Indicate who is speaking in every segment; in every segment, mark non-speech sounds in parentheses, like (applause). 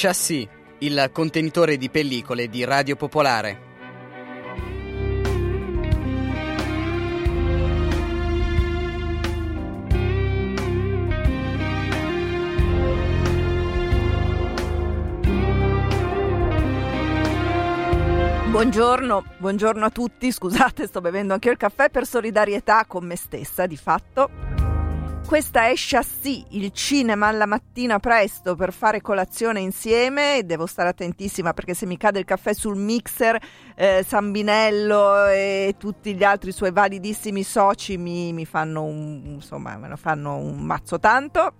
Speaker 1: Chassis, il contenitore di pellicole di Radio Popolare.
Speaker 2: Buongiorno, buongiorno a tutti, scusate sto bevendo anche il caffè per solidarietà con me stessa di fatto. Questa è Chassis, il cinema alla mattina presto per fare colazione insieme. Devo stare attentissima perché se mi cade il caffè sul mixer, eh, Sambinello e tutti gli altri suoi validissimi soci mi, mi fanno un, insomma, fanno un mazzo tanto.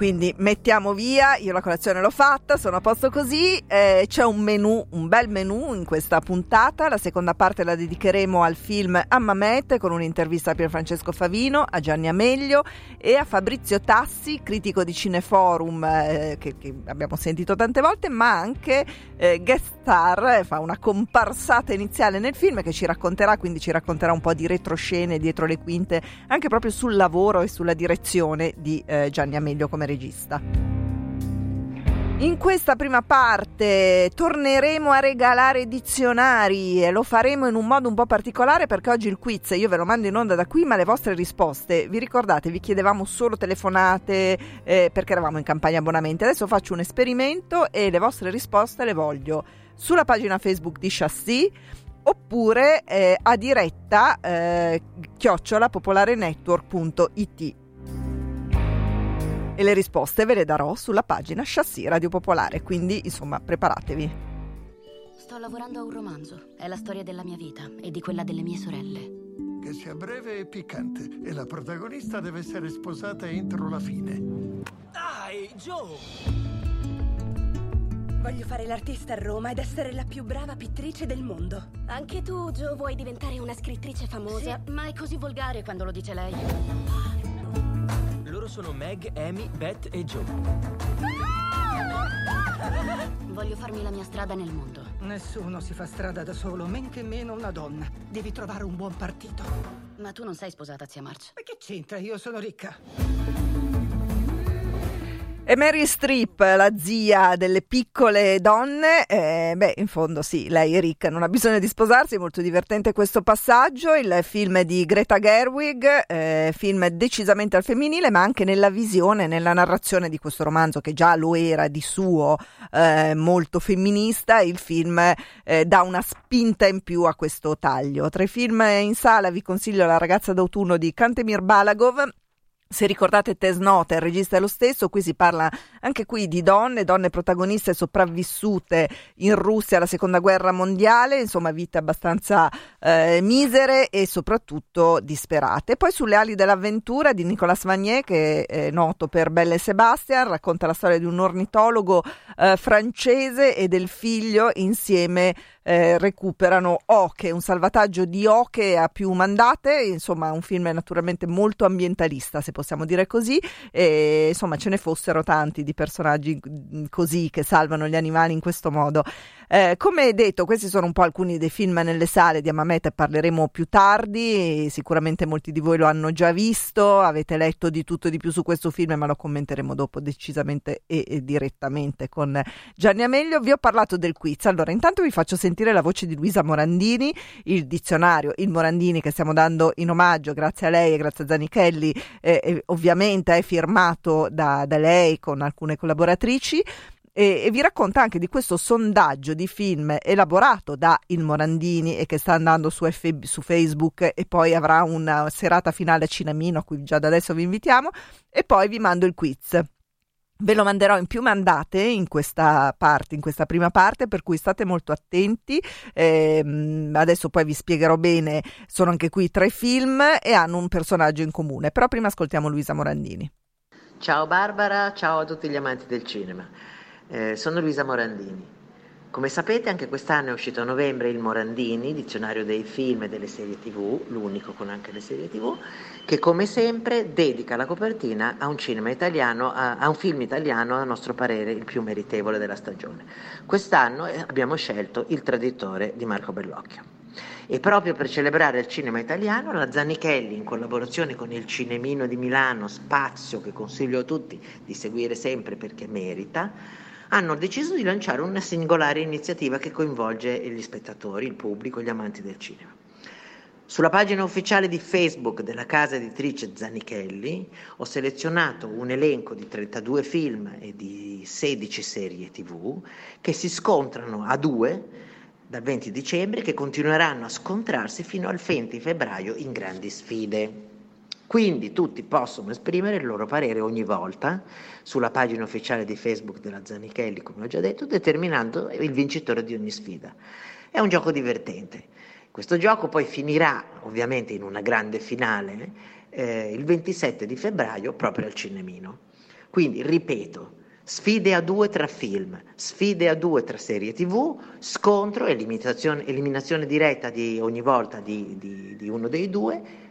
Speaker 2: Quindi mettiamo via, io la colazione l'ho fatta, sono a posto così, eh, c'è un menù, un bel menù in questa puntata, la seconda parte la dedicheremo al film Ammamet con un'intervista a Pierfrancesco Favino, a Gianni Ameglio e a Fabrizio Tassi, critico di Cineforum eh, che, che, abbiamo sentito tante volte, ma anche eh, guest star, eh, fa una comparsata iniziale nel film che ci racconterà, quindi ci racconterà un po' di retroscene dietro le quinte, anche proprio sul lavoro e sulla direzione di eh, Gianni Ameglio come regista. In questa prima parte torneremo a regalare dizionari e lo faremo in un modo un po' particolare perché oggi il quiz io ve lo mando in onda da qui ma le vostre risposte vi ricordate vi chiedevamo solo telefonate eh, perché eravamo in campagna abbonamenti adesso faccio un esperimento e le vostre risposte le voglio sulla pagina Facebook di Chassis oppure eh, a diretta eh, chiocciolapopolarenetwork.it e le risposte ve le darò sulla pagina Chassis Radio Popolare, quindi insomma preparatevi.
Speaker 3: Sto lavorando a un romanzo, è la storia della mia vita e di quella delle mie sorelle.
Speaker 4: Che sia breve e piccante e la protagonista deve essere sposata entro la fine.
Speaker 5: Dai, Joe!
Speaker 6: Voglio fare l'artista a Roma ed essere la più brava pittrice del mondo.
Speaker 7: Anche tu, Joe, vuoi diventare una scrittrice famosa?
Speaker 3: Sì, ma è così volgare quando lo dice lei.
Speaker 5: Loro sono Meg, Amy, Beth e Joe.
Speaker 3: Voglio farmi la mia strada nel mondo.
Speaker 8: Nessuno si fa strada da solo, men che meno una donna. Devi trovare un buon partito.
Speaker 3: Ma tu non sei sposata, zia March.
Speaker 8: Ma che c'entra? Io sono ricca.
Speaker 2: E Mary Streep, la zia delle piccole donne, eh, beh, in fondo sì, lei è ricca, non ha bisogno di sposarsi, è molto divertente questo passaggio. Il film di Greta Gerwig, eh, film decisamente al femminile, ma anche nella visione, nella narrazione di questo romanzo che già lo era di suo eh, molto femminista, il film eh, dà una spinta in più a questo taglio. Tra i film in sala vi consiglio La ragazza d'autunno di Kantemir Balagov se ricordate Tess Nota, il regista è lo stesso, qui si parla anche qui di donne, donne protagoniste sopravvissute in Russia alla seconda guerra mondiale, insomma vite abbastanza eh, misere e soprattutto disperate. Poi sulle ali dell'avventura di Nicolas Vanier, che è noto per Belle e Sebastian, racconta la storia di un ornitologo eh, francese e del figlio insieme eh, recuperano Oche, un salvataggio di Oche a più mandate, insomma un film naturalmente molto ambientalista se possiamo dire così, e insomma ce ne fossero tanti di personaggi mm, così che salvano gli animali in questo modo. Eh, come detto, questi sono un po' alcuni dei film nelle sale di Amamete, parleremo più tardi, sicuramente molti di voi lo hanno già visto, avete letto di tutto e di più su questo film, ma lo commenteremo dopo decisamente e, e direttamente con Gianni Ameglio. Vi ho parlato del quiz, allora intanto vi faccio sentire la voce di Luisa Morandini, il dizionario, il Morandini che stiamo dando in omaggio grazie a lei e grazie a Zanichelli, eh, ovviamente è firmato da, da lei con alcune collaboratrici e, e, vi racconta anche di questo sondaggio di film elaborato da Il Morandini e che sta andando su, F- su Facebook e poi avrà una serata finale a Cinamino a cui già da adesso vi invitiamo e poi vi mando il quiz. Ve lo manderò in più mandate in questa parte, in questa prima parte, per cui state molto attenti. Eh, adesso poi vi spiegherò bene, sono anche qui tre film e hanno un personaggio in comune. Però prima ascoltiamo Luisa Morandini.
Speaker 9: Ciao Barbara, ciao a tutti gli amanti del cinema. Eh, sono Luisa Morandini. Come sapete anche quest'anno è uscito a novembre il Morandini, dizionario dei film e delle serie tv, l'unico con anche le serie tv, che come sempre dedica la copertina a un cinema italiano, a, a un film italiano a nostro parere il più meritevole della stagione. Quest'anno eh, abbiamo scelto Il traditore di Marco Bellocchio. E proprio per celebrare il cinema italiano, la Zanichelli, in collaborazione con il Cinemino di Milano, spazio che consiglio a tutti di seguire sempre perché merita, hanno deciso di lanciare una singolare iniziativa che coinvolge gli spettatori, il pubblico, gli amanti del cinema. Sulla pagina ufficiale di Facebook della casa editrice Zanichelli ho selezionato un elenco di 32 film e di 16 serie tv che si scontrano a due dal 20 dicembre che continueranno a scontrarsi fino al 20 febbraio in grandi sfide. Quindi tutti possono esprimere il loro parere ogni volta sulla pagina ufficiale di Facebook della Zanichelli, come ho già detto, determinando il vincitore di ogni sfida. È un gioco divertente. Questo gioco poi finirà ovviamente in una grande finale eh, il 27 di febbraio proprio al Cinemino. Quindi, ripeto, sfide a due tra film, sfide a due tra serie tv, scontro, eliminazione, eliminazione diretta di ogni volta di, di, di uno dei due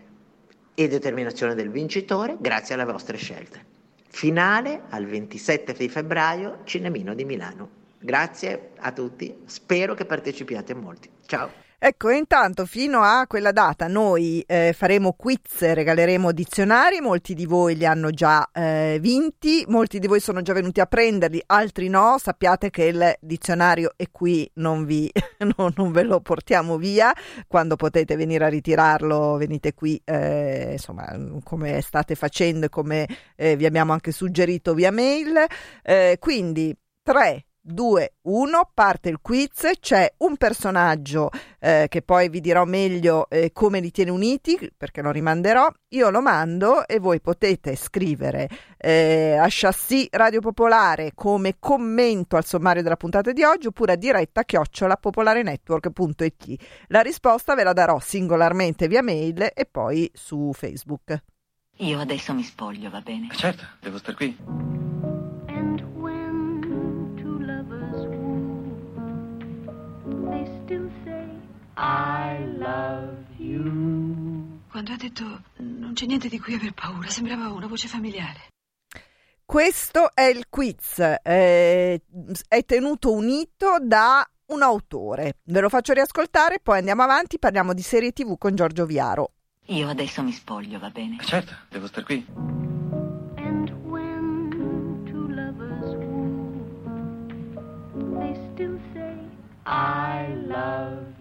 Speaker 9: e determinazione del vincitore grazie alle vostre scelte. Finale al 27 di febbraio, Cinemino di Milano. Grazie a tutti, spero che partecipiate molti. Ciao!
Speaker 2: Ecco, intanto fino a quella data noi eh, faremo quiz, regaleremo dizionari, molti di voi li hanno già eh, vinti, molti di voi sono già venuti a prenderli, altri no, sappiate che il dizionario è qui, non, vi, (laughs) no, non ve lo portiamo via, quando potete venire a ritirarlo venite qui, eh, insomma, come state facendo e come eh, vi abbiamo anche suggerito via mail, eh, quindi 3 2, 1, parte il quiz, c'è un personaggio eh, che poi vi dirò meglio eh, come li tiene uniti perché lo rimanderò, io lo mando e voi potete scrivere eh, a chassis Radio Popolare come commento al sommario della puntata di oggi oppure a diretta chiocciola popolarenetwork.it. La risposta ve la darò singolarmente via mail e poi su Facebook.
Speaker 10: Io adesso mi spoglio, va bene?
Speaker 11: Certo, devo star qui.
Speaker 10: I love you. Quando ha detto non c'è niente di cui aver paura, sembrava una voce familiare.
Speaker 2: Questo è il quiz, eh, è tenuto unito da un autore. Ve lo faccio riascoltare, poi andiamo avanti, parliamo di serie tv con Giorgio Viaro.
Speaker 10: Io adesso mi spoglio, va bene?
Speaker 11: Certo, devo star qui. And when two lovers
Speaker 10: woo, they still say I love you.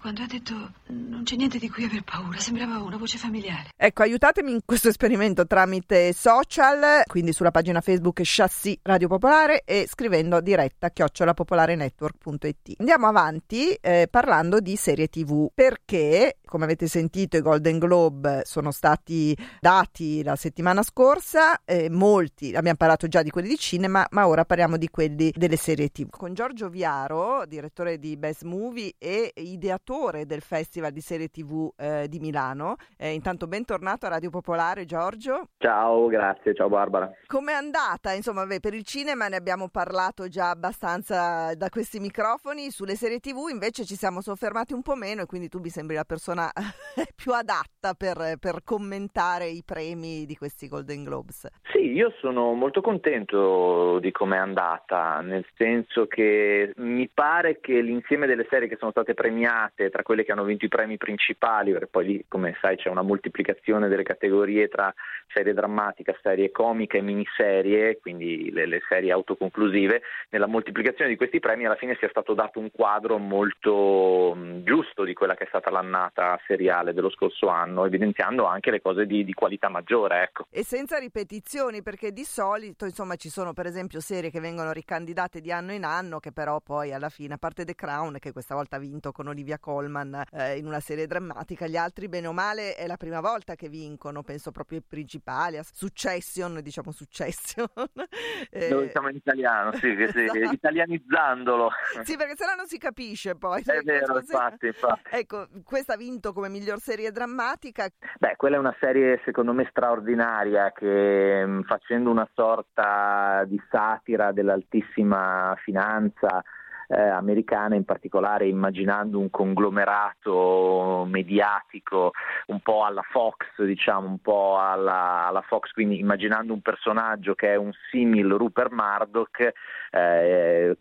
Speaker 10: Quando ha detto non c'è niente di cui aver paura, sembrava una voce familiare.
Speaker 2: Ecco, aiutatemi in questo esperimento tramite social, quindi sulla pagina Facebook Chassis Radio Popolare e scrivendo diretta chiocciolapopolarenetwork.it. Andiamo avanti eh, parlando di serie TV, perché come avete sentito i Golden Globe sono stati dati la settimana scorsa, eh, molti, abbiamo parlato già di quelli di cinema, ma ora parliamo di quelli delle serie TV. Con Giorgio Viaro, direttore di Best Movie e ideatore del Festival di serie TV eh, di Milano. Eh, intanto bentornato a Radio Popolare Giorgio.
Speaker 12: Ciao, grazie, ciao Barbara.
Speaker 2: Com'è andata? Insomma, beh, per il cinema ne abbiamo parlato già abbastanza da questi microfoni, sulle serie TV invece ci siamo soffermati un po' meno e quindi tu mi sembri la persona (laughs) più adatta per, per commentare i premi di questi Golden Globes.
Speaker 12: Sì, io sono molto contento di come è andata, nel senso che mi pare che l'insieme delle serie che sono state premiate, tra quelle che hanno vinto i premi principali, perché poi lì, come sai, c'è una moltiplicazione delle categorie tra serie drammatica, serie comica e miniserie, quindi le, le serie autoconclusive, nella moltiplicazione di questi premi alla fine sia stato dato un quadro molto giusto di quella che è stata l'annata seriale dello scorso anno, evidenziando anche le cose di, di qualità maggiore. Ecco.
Speaker 2: E senza ripetizioni, perché di solito insomma, ci sono per esempio serie che vengono ricandidate di anno in anno, che però poi alla fine, a parte The Crown, che questa volta ha vinto con Olivia Colman eh, in una serie drammatica, gli altri bene o male è la prima volta che vincono, penso proprio ai principali, a Succession, diciamo Succession. (laughs)
Speaker 12: eh, Noi siamo in italiano, sì, sì, esatto. italianizzandolo.
Speaker 2: Sì, perché se no non si capisce poi.
Speaker 12: È vero, infatti, infatti.
Speaker 2: Ecco, questa ha vinto come miglior serie drammatica.
Speaker 12: Beh, quella è una serie secondo me straordinaria che facendo una sorta di satira dell'altissima finanza eh, americana, in particolare immaginando un conglomerato mediatico un po' alla Fox, diciamo, un po' alla, alla Fox, quindi immaginando un personaggio che è un simil Rupert Murdoch, eh,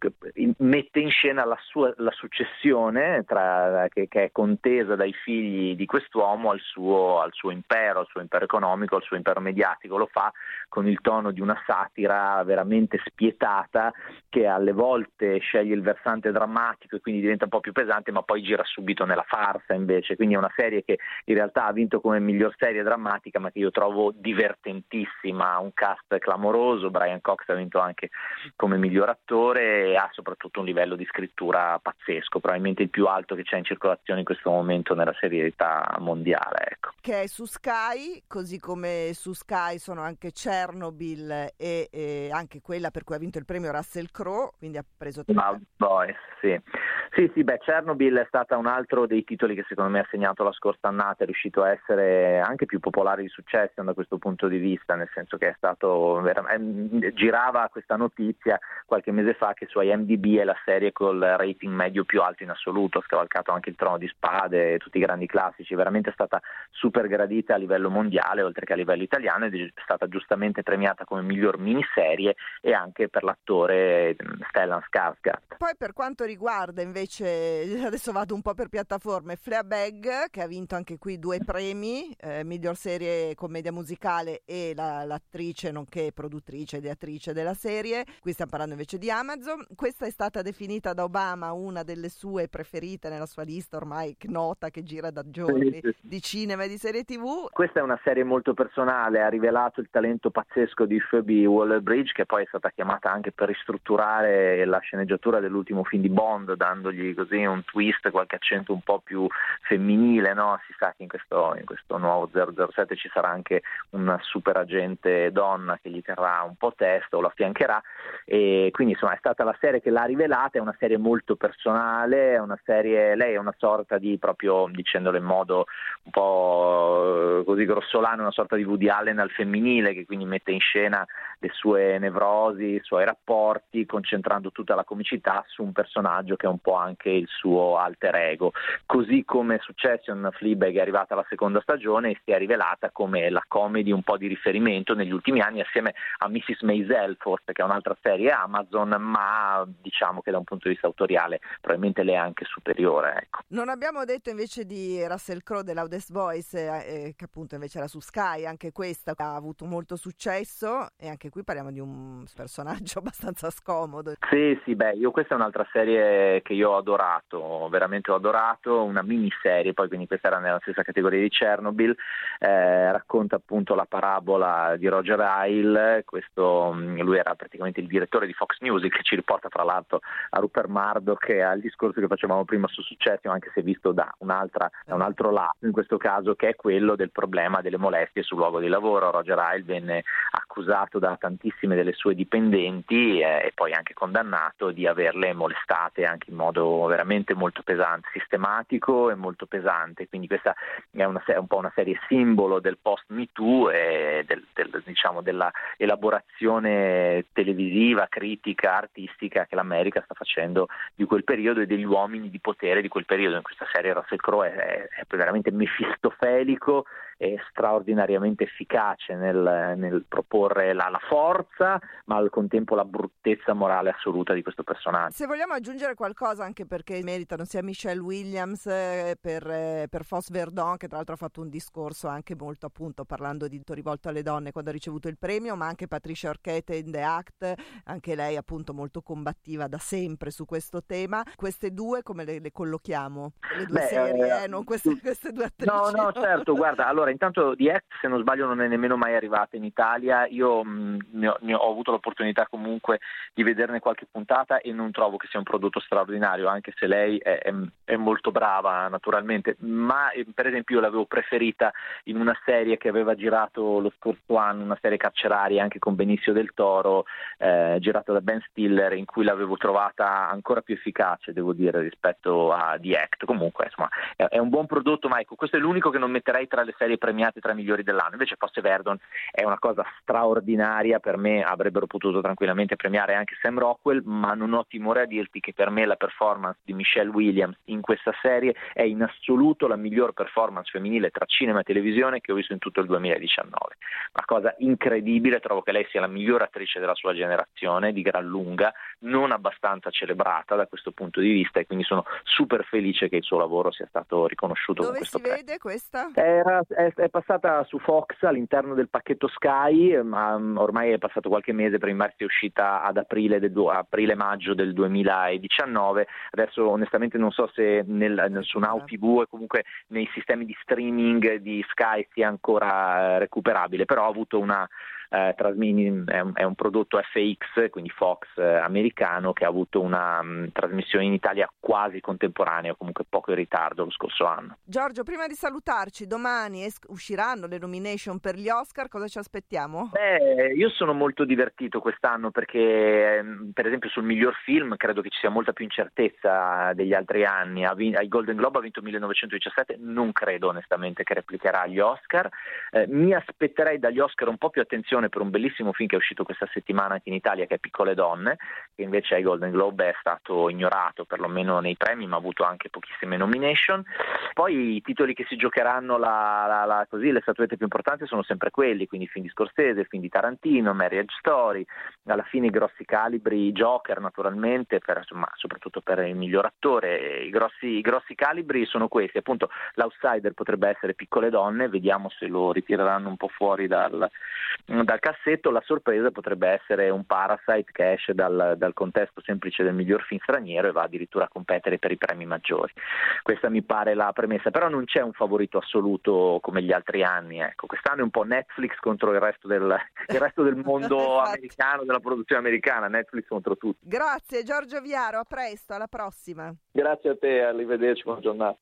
Speaker 12: mette in scena la, sua, la successione tra, che, che, è contesa dai figli di quest'uomo al suo, al suo impero, al suo impero economico, al suo impero mediatico. Lo fa con il tono di una satira veramente spietata che alle volte sceglie il versante drammatico e quindi diventa un po' più pesante, ma poi gira subito nella farsa invece. Quindi è una serie che in realtà ha vinto come miglior serie drammatica, ma che io trovo divertentissima, un cast clamoroso. Brian Cox ha vinto anche come miglior attore e ha soprattutto un livello di scrittura pazzesco, probabilmente il più alto che c'è in circolazione in questo momento nella serietà mondiale. Ecco.
Speaker 2: Che è su Sky, così come su Sky sono anche Chernobyl e, e anche quella per cui ha vinto il premio Russell Crowe, quindi ha preso...
Speaker 12: Loud Boys, sì. Sì, sì, beh, Chernobyl è stata un altro dei titoli che secondo me ha segnato la scorsa annata, è riuscito a essere anche più popolare di successo da questo punto di vista, nel senso che è stato veramente, girava questa notizia qualche mese fa che su IMDb è la serie col rating medio più alto in assoluto, ha scavalcato anche il Trono di Spade, tutti i grandi classici, veramente è stata super gradita a livello mondiale oltre che a livello italiano ed è stata giustamente premiata come miglior miniserie e anche per l'attore Stellan Skarsgård.
Speaker 2: Poi per quanto riguarda invece, (laughs) adesso vado un po' per piattaforme, Fleabag che ha vinto anche qui due premi, eh, miglior serie commedia musicale e la, l'attrice nonché produttrice ed attrice della serie, qui stiamo parlando invece di Amazon, questa è stata definita da Obama una delle sue preferite nella sua lista ormai nota che gira da giorni di cinema e di serie tv.
Speaker 12: Questa è una serie molto personale, ha rivelato il talento pazzesco di Phoebe Waller-Bridge che poi è stata chiamata anche per ristrutturare la sceneggiatura dell'ultimo film di Bond dandogli così un twist, qualche accento un po' più femminile, no? si sa che in questo, in questo nuovo 007 ci sarà anche una super agente donna che gli terrà un po' testa o lo affiancherà e quindi insomma è stata la serie che l'ha rivelata, è una serie molto personale, è una serie, lei è una sorta di proprio dicendolo in modo un po' così grossolano, una sorta di Woody Allen al femminile che quindi mette in scena le sue nevrosi, i suoi rapporti, concentrando tutta la comicità su un personaggio che è un po' anche il suo alter ego. Così come Succession Fleabag è arrivata alla seconda stagione e si è rivelata come la comedy un po' di riferimento negli ultimi anni assieme a Mrs. Maisel forse che è un'altra serie Amazon, ma diciamo che da un punto di vista autoriale probabilmente lei è anche superiore. Ecco.
Speaker 2: Non abbiamo detto invece di Russell Crowe dell'Audest Voice, eh, eh, che appunto invece era su Sky, anche questa ha avuto molto successo e anche qui parliamo di un personaggio (laughs) abbastanza scomodo.
Speaker 12: Sì, sì, beh, io questa è un'altra serie che io ho adorato, veramente ho adorato, una miniserie, poi quindi questa era nella stessa categoria di Chernobyl, eh, racconta appunto la parabola di Roger Isle, questo, mm, lui era praticamente il direttore di Fox Music che ci riporta tra l'altro a Rupert Murdoch e al discorso che facevamo prima su Succession, anche se visto da, da un altro lato, in questo caso che è quello del problema delle molestie sul luogo di lavoro. Roger Isle venne accusato da tantissime delle sue dipendenti eh, e poi anche condannato di averle molestate anche in modo veramente molto pesante, sistematico e molto pesante. Quindi questa è, una, è un po' una serie simbolo del post Me Too e del, del, diciamo, della elaborazione televisiva, critica, artistica che l'America sta facendo di quel periodo e degli uomini di potere di quel periodo. In questa serie Russell Crowe è, è veramente mefistofelico straordinariamente efficace nel, nel proporre la, la, forza, ma al contempo la bruttezza morale assoluta di questo personaggio.
Speaker 2: Se vogliamo aggiungere qualcosa, anche perché meritano sia Michelle Williams eh, per, eh, per Foss Verdon, che tra l'altro ha fatto un discorso anche molto appunto parlando di rivolto alle donne quando ha ricevuto il premio, ma anche Patricia Arquette in The Act, anche lei appunto molto combattiva da sempre su questo tema. Queste due come le, le collochiamo? Le due Beh, serie, eh, non queste, queste, due attrici?
Speaker 12: No, no, certo, guarda, allora intanto The Act se non sbaglio non è nemmeno mai arrivata in Italia, io mh, mm, ne, ho, ne, ho, avuto l'opportunità comunque di vederne qualche puntata e non trovo che sia un prodotto straordinario, anche se lei è, è, è molto brava naturalmente, ma eh, per esempio io l'avevo preferita in una serie che aveva girato lo scorso anno, una serie carceraria anche con Benicio del Toro, eh, girata da Ben Stiller, in cui l'avevo trovata ancora più efficace, devo dire, rispetto a The Act. Comunque, insomma, è, è un buon prodotto, ma ecco, questo è l'unico che non metterei tra le serie premiate tra i migliori dell'anno. Invece Fosse Verdon è una cosa straordinaria, per me avrebbero potuto tranquillamente premiare anche Sam Rockwell, ma non ho timore a dirti che per me la performance di Michelle Williams in questa serie è in assoluto la miglior performance femminile tra cinema e televisione che ho visto in tutto il 2019. Una cosa incredibile, trovo che lei sia la miglior attrice della sua generazione, di gran lunga, non abbastanza celebrata da questo punto di vista e quindi sono super felice che il suo lavoro sia stato riconosciuto
Speaker 2: Dove
Speaker 12: con questo
Speaker 2: si
Speaker 12: premio.
Speaker 2: vede questa?
Speaker 12: Era, è, è, passata su Fox all'interno del pacchetto Sky, ma mm, ormai è passato qualche mese, prima è uscita ad aprile, del, aprile-maggio del 2019, adesso onestamente non so se nel, nel, su Now TV e comunque nei sistemi di streaming di Sky sia ancora eh, recuperabile, però ha avuto una eh, trasmini, è, un, è, un, prodotto FX, quindi Fox eh, americano, che ha avuto una mh, trasmissione in Italia quasi contemporanea, o comunque poco in ritardo lo scorso anno.
Speaker 2: Giorgio, prima di salutarci, domani es- usciranno le nomination per gli Oscar, cosa ci aspettiamo?
Speaker 12: Beh, io sono molto divertito quest'anno perché, per esempio, sul miglior film credo che ci sia molta più incertezza degli altri anni. Ai Golden Globe ha vinto 1917, non credo onestamente che replicherà gli Oscar. Eh, mi aspetterei dagli Oscar un po' più attenzione per un bellissimo film che è uscito questa settimana anche in Italia che è Piccole Donne, che invece ai Golden Globe è stato ignorato perlomeno nei premi ma ha avuto anche pochissime nomination. Poi i titoli che si giocheranno la, la, la, così, le statuette più importanti sono sempre quelli, quindi film di Scorsese, film di Tarantino, Marriage Story, alla fine i grossi calibri, Joker naturalmente, per, insomma, soprattutto per il miglior attore, I grossi, i grossi calibri sono questi, appunto l'outsider potrebbe essere Piccole Donne, vediamo se lo ritireranno un po' fuori dal, dal cassetto, la sorpresa potrebbe essere un Parasite che esce dal, dal, contesto semplice del miglior film straniero e va addirittura a competere per i premi maggiori. Questa mi pare la premessa, però non c'è un favorito assoluto come gli altri anni. Ecco. Quest'anno è un po' Netflix contro il resto del, (laughs) il resto del mondo americano, della produzione americana, Netflix contro tutti.
Speaker 2: Grazie Giorgio Viaro, a presto, alla prossima.
Speaker 12: Grazie a te, arrivederci, buona giornata.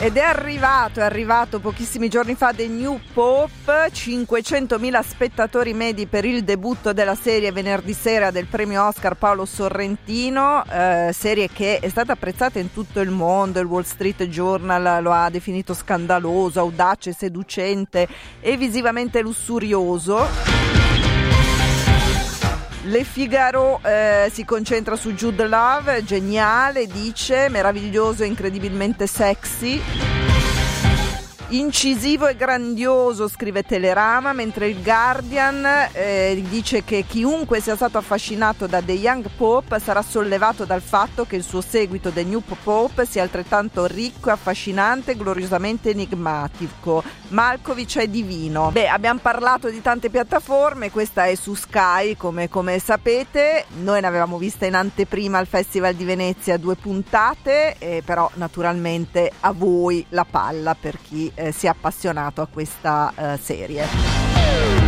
Speaker 2: Ed è arrivato, è arrivato pochissimi giorni fa The New Pope, 500.000 spettatori medi per il debutto della serie venerdì sera del premio Oscar Paolo Sorrentino, eh, serie che è stata apprezzata in tutto il mondo, il Wall Street Journal lo ha definito scandaloso, audace, seducente e visivamente lussurioso. Le Figaro eh, si concentra su Jude Love, geniale, dice, meraviglioso e incredibilmente sexy. Incisivo e grandioso, scrive Telerama, mentre il Guardian eh, dice che chiunque sia stato affascinato da The Young Pope sarà sollevato dal fatto che il suo seguito The New Pope sia altrettanto ricco, affascinante e gloriosamente enigmatico. Malkovich è divino. Beh, abbiamo parlato di tante piattaforme, questa è su Sky, come, come sapete. Noi ne avevamo vista in anteprima al Festival di Venezia due puntate, eh, però naturalmente a voi la palla per chi eh, si è appassionato a questa eh, serie.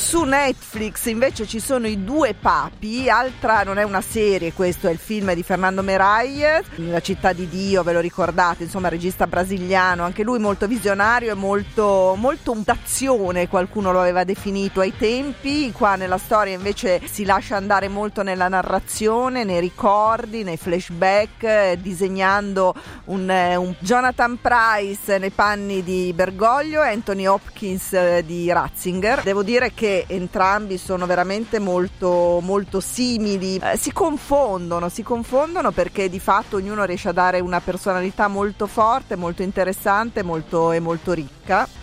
Speaker 2: Su Netflix invece ci sono i due papi, altra non è una serie, questo è il film di Fernando Merai, La città di Dio, ve lo ricordate, insomma regista brasiliano, anche lui molto visionario e molto, molto d'azione, qualcuno lo aveva definito ai tempi, qua nella storia invece si lascia andare molto nella narrazione, nei ricordi, nei flashback, disegnando un, un Jonathan Price nei panni di Bergoglio e Anthony Hopkins di Ratzinger. Devo dire che entrambi sono veramente molto, molto simili, eh, si confondono, si confondono perché di fatto ognuno riesce a dare una personalità molto forte, molto interessante molto, e molto ricca.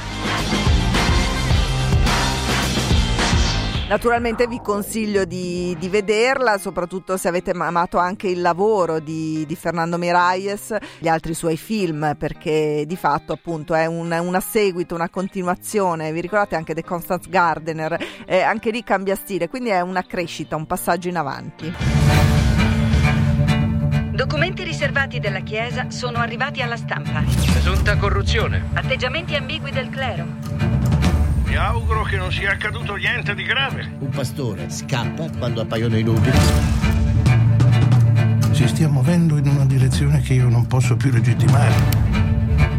Speaker 2: Naturalmente vi consiglio di, di, vederla, soprattutto se avete amato anche il lavoro di, di Fernando Miralles, gli altri suoi film, perché di fatto appunto è un, una seguito, una continuazione. Vi ricordate anche The Constance Gardener? Eh, anche lì cambia stile, quindi è una crescita, un passaggio in avanti.
Speaker 13: Documenti riservati della Chiesa sono arrivati alla stampa.
Speaker 5: Presunta corruzione.
Speaker 13: Atteggiamenti ambigui del clero.
Speaker 14: Mi auguro che non sia accaduto niente di grave.
Speaker 15: Un pastore scappa quando appaiono i lupi.
Speaker 4: Si stia muovendo in una direzione che io non posso più legittimare.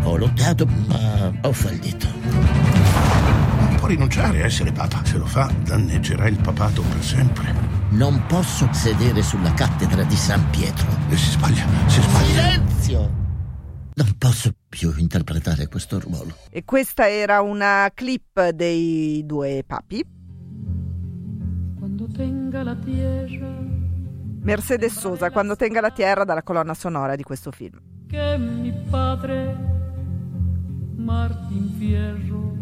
Speaker 15: Ho lottato, ma ho fallito.
Speaker 4: Non può rinunciare a essere papa. Se lo fa, danneggerà il papato per sempre.
Speaker 15: Non posso sedere sulla cattedra di San Pietro.
Speaker 4: E si sbaglia, si sbaglia.
Speaker 15: Silenzio! Non posso più interpretare questo ruolo.
Speaker 2: E questa era una clip dei due papi.
Speaker 16: Quando tenga la tierra.
Speaker 2: Mercedes Sosa, Quando tenga la tierra, dalla colonna sonora di questo film.
Speaker 16: Che mi padre Martin Fierro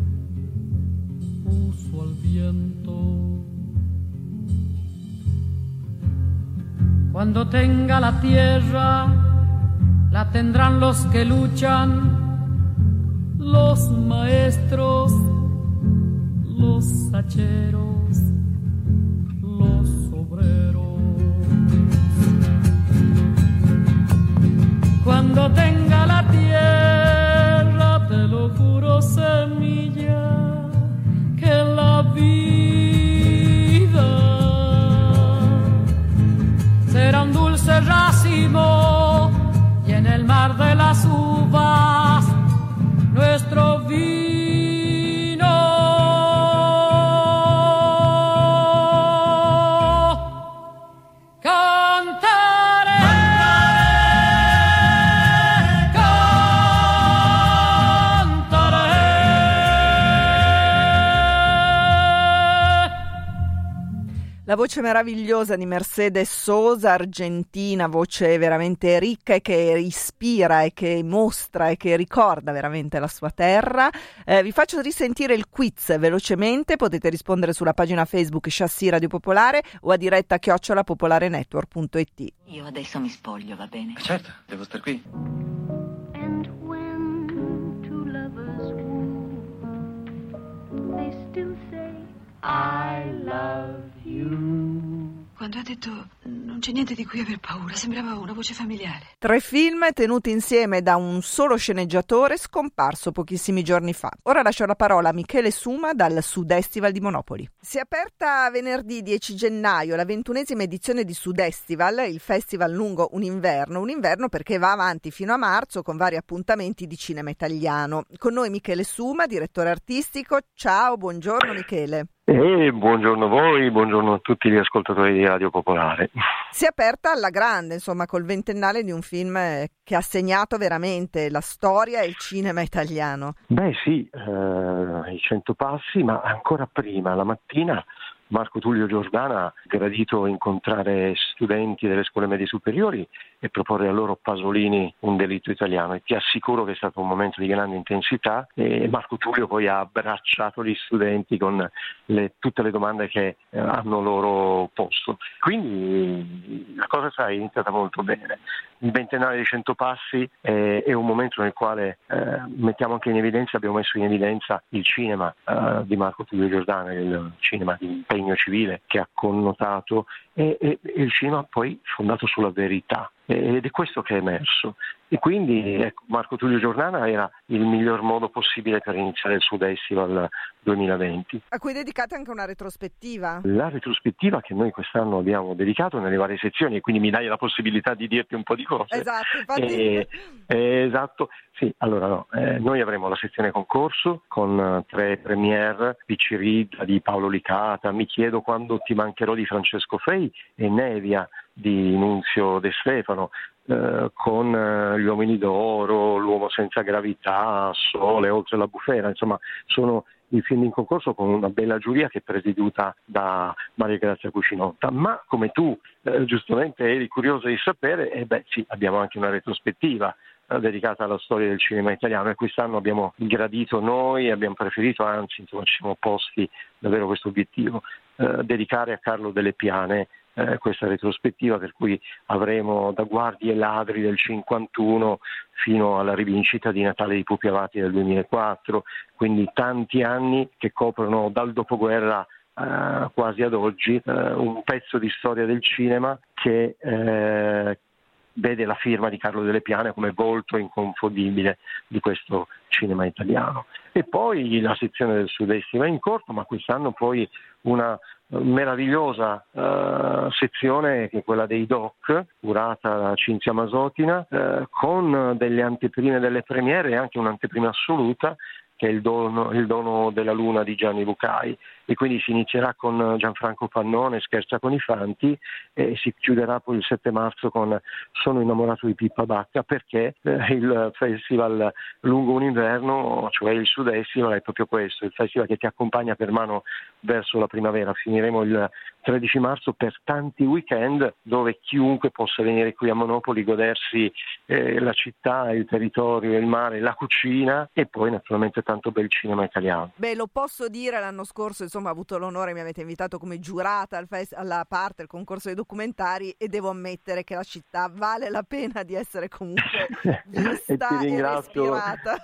Speaker 16: puso al viento. Cuando tenga la tierra, la tendrán los que luchan, los maestros, los hacheros, los obreros. Cuando tenga
Speaker 2: voce meravigliosa di Mercedes Sosa, argentina, voce veramente ricca e che ispira e che mostra e che ricorda veramente la sua terra. Eh, vi faccio risentire il quiz velocemente, potete rispondere sulla pagina Facebook Chassis Radio Popolare o a diretta chiocciolapopolarenetwork.it.
Speaker 17: Io adesso mi spoglio, va bene?
Speaker 5: Certo, devo star qui.
Speaker 11: And when
Speaker 10: Quando ha detto non c'è niente di cui aver paura, sembrava una voce familiare.
Speaker 2: Tre film tenuti insieme da un solo sceneggiatore scomparso pochissimi giorni fa. Ora lascio la parola a Michele Suma dal Sudestival di Monopoli. Si è aperta venerdì 10 gennaio la ventunesima edizione di Sudestival, il festival lungo un inverno, un inverno perché va avanti fino a marzo con vari appuntamenti di cinema italiano. Con noi Michele Suma, direttore artistico. Ciao, buongiorno Michele.
Speaker 18: E buongiorno a voi, buongiorno a tutti gli ascoltatori di Radio Popolare.
Speaker 2: Si è aperta alla grande, insomma, col ventennale di un film eh, che ha segnato veramente la storia e il cinema italiano.
Speaker 18: Beh sì, eh, i cento passi, ma ancora prima, la mattina, Marco Tullio Giordana ha gradito incontrare studenti delle scuole medie superiori e proporre a loro Pasolini un delitto italiano e ti assicuro che è stato un momento di grande intensità e Marco Tullio poi ha abbracciato gli studenti con le, tutte le domande che eh, hanno loro posto. Quindi la cosa è iniziata molto bene. Il ventennale dei cento passi è, è un momento nel quale eh, mettiamo anche in evidenza, abbiamo messo in evidenza il cinema eh, di Marco Tullio Giordana, il cinema di impegno civile che ha connotato e, e, e il cinema poi fondato sulla verità ed è questo che è emerso. E quindi ecco, Marco Tullio Giordana era il miglior modo possibile per iniziare il Sud Festival 2020.
Speaker 2: A cui dedicate anche una retrospettiva.
Speaker 18: La retrospettiva che noi quest'anno abbiamo dedicato nelle varie sezioni, e quindi mi dai la possibilità di dirti un po' di cose.
Speaker 2: Esatto, infatti.
Speaker 18: Eh, eh, esatto, sì, allora no, eh, noi avremo la sezione concorso con eh, tre premiere di Ciridda, di Paolo Licata, Mi chiedo quando ti mancherò di Francesco Fei e Nevia di Nunzio De Stefano, eh, con eh, Gli uomini d'oro, L'uomo senza gravità, Sole, Oltre la bufera, insomma sono i film in concorso con una bella giuria che è presieduta da Maria Grazia Cucinotta, ma come tu eh, giustamente eri curioso di sapere, eh beh sì, abbiamo anche una retrospettiva eh, dedicata alla storia del cinema italiano. E quest'anno abbiamo gradito noi, abbiamo preferito, anzi insomma, ci siamo posti davvero questo obiettivo, dedicare a Carlo delle Piane eh, questa retrospettiva per cui avremo da Guardie e Ladri del 51 fino alla rivincita di Natale di Pupi Avati del 2004, quindi tanti anni che coprono dal dopoguerra eh, quasi ad oggi eh, un pezzo di storia del cinema che, eh, vede la firma di Carlo Delle Piane come volto inconfondibile di questo cinema italiano. E poi la sezione del sud-est va in corto, ma quest'anno poi una meravigliosa uh, sezione che è quella dei doc, curata da Cinzia Masotina, uh, con delle anteprime delle premiere e anche un'anteprima assoluta che è il dono, il dono, della luna di Gianni Bucai e quindi si inizierà con Gianfranco Pannone, Scherza con i Fanti e si chiuderà poi il 7 marzo con Sono innamorato di Pippa Bacca perché eh, il festival lungo un inverno, cioè il Sud Festival è proprio questo, il festival che ti accompagna per mano verso la primavera. Finiremo il 13 marzo per tanti weekend dove chiunque possa venire qui a Monopoli, godersi eh, la città, il territorio, il mare, la cucina e poi naturalmente tanto bel cinema italiano.
Speaker 2: Beh, lo posso dire, l'anno scorso insomma ho avuto l'onore, mi avete invitato come giurata al fest- alla parte del concorso dei documentari e devo ammettere che la città vale la pena di essere comunque (laughs) vista e, e respirata.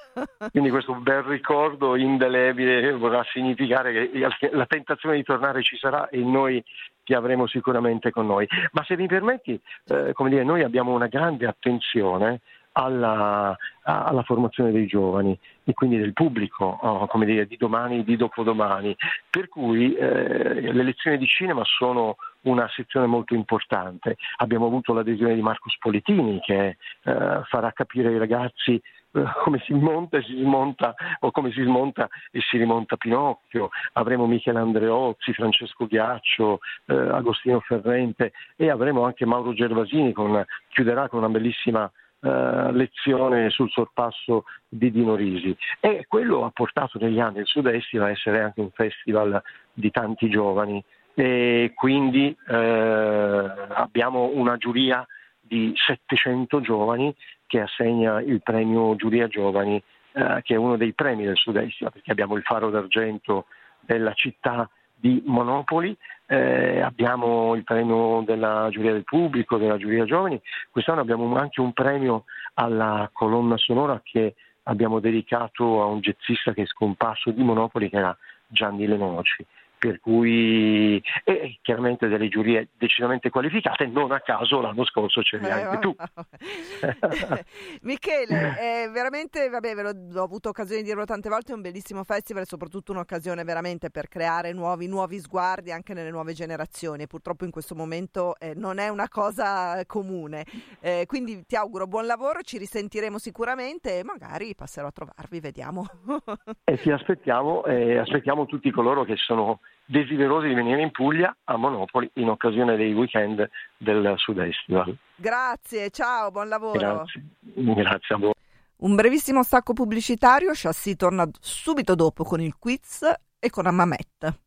Speaker 18: Quindi questo bel ricordo indelebile vorrà significare che la tentazione di tornare ci sarà e noi ti avremo sicuramente con noi. Ma se mi permetti, eh, come dire, noi abbiamo una grande attenzione alla, alla, formazione dei giovani e quindi del pubblico, oh, come dire, di domani e di dopodomani. Per cui eh, le lezioni di cinema sono una sezione molto importante. Abbiamo avuto l'adesione di Marco Spolitini che eh, farà capire ai ragazzi eh, come si monta e si smonta o come si smonta e si rimonta Pinocchio, avremo Michele Andreozzi, Francesco Ghiaccio, eh, Agostino Ferrente e avremo anche Mauro Gervasini con, chiuderà con una bellissima Uh, lezione sul sorpasso di Dino Risi. E quello ha portato negli anni il Sud-Est a essere anche un festival di tanti giovani. E quindi uh, abbiamo una giuria di 700 giovani che assegna il premio Giuria Giovani uh, che è uno dei premi del Sud-Est perché abbiamo il faro d'argento della città di Monopoli, eh, abbiamo il premio della giuria del pubblico, della giuria giovani, quest'anno abbiamo anche un premio alla colonna sonora che abbiamo dedicato a un jazzista che è scomparso di Monopoli che era Gianni Lenoci per cui e chiaramente delle giurie decisamente qualificate, non a caso l'anno scorso c'eri eh, anche tu. (laughs)
Speaker 2: Michele, è veramente, vabbè, ve l'ho, ho avuto occasione di dirlo tante volte, è un bellissimo festival, soprattutto un'occasione veramente per creare nuovi, nuovi sguardi anche nelle nuove generazioni. Purtroppo in questo momento eh, non è una cosa comune. Eh, quindi ti auguro buon lavoro, ci risentiremo sicuramente e magari passerò a trovarvi, vediamo. (laughs)
Speaker 18: e ti aspettiamo, eh, aspettiamo tutti coloro che sono desiderosi di venire in Puglia a Monopoli in occasione dei weekend del Sud Festival.
Speaker 2: Grazie, ciao, buon lavoro.
Speaker 18: Grazie, Grazie a voi.
Speaker 2: Un brevissimo stacco pubblicitario, Chassis torna subito dopo con il quiz e con Amamet.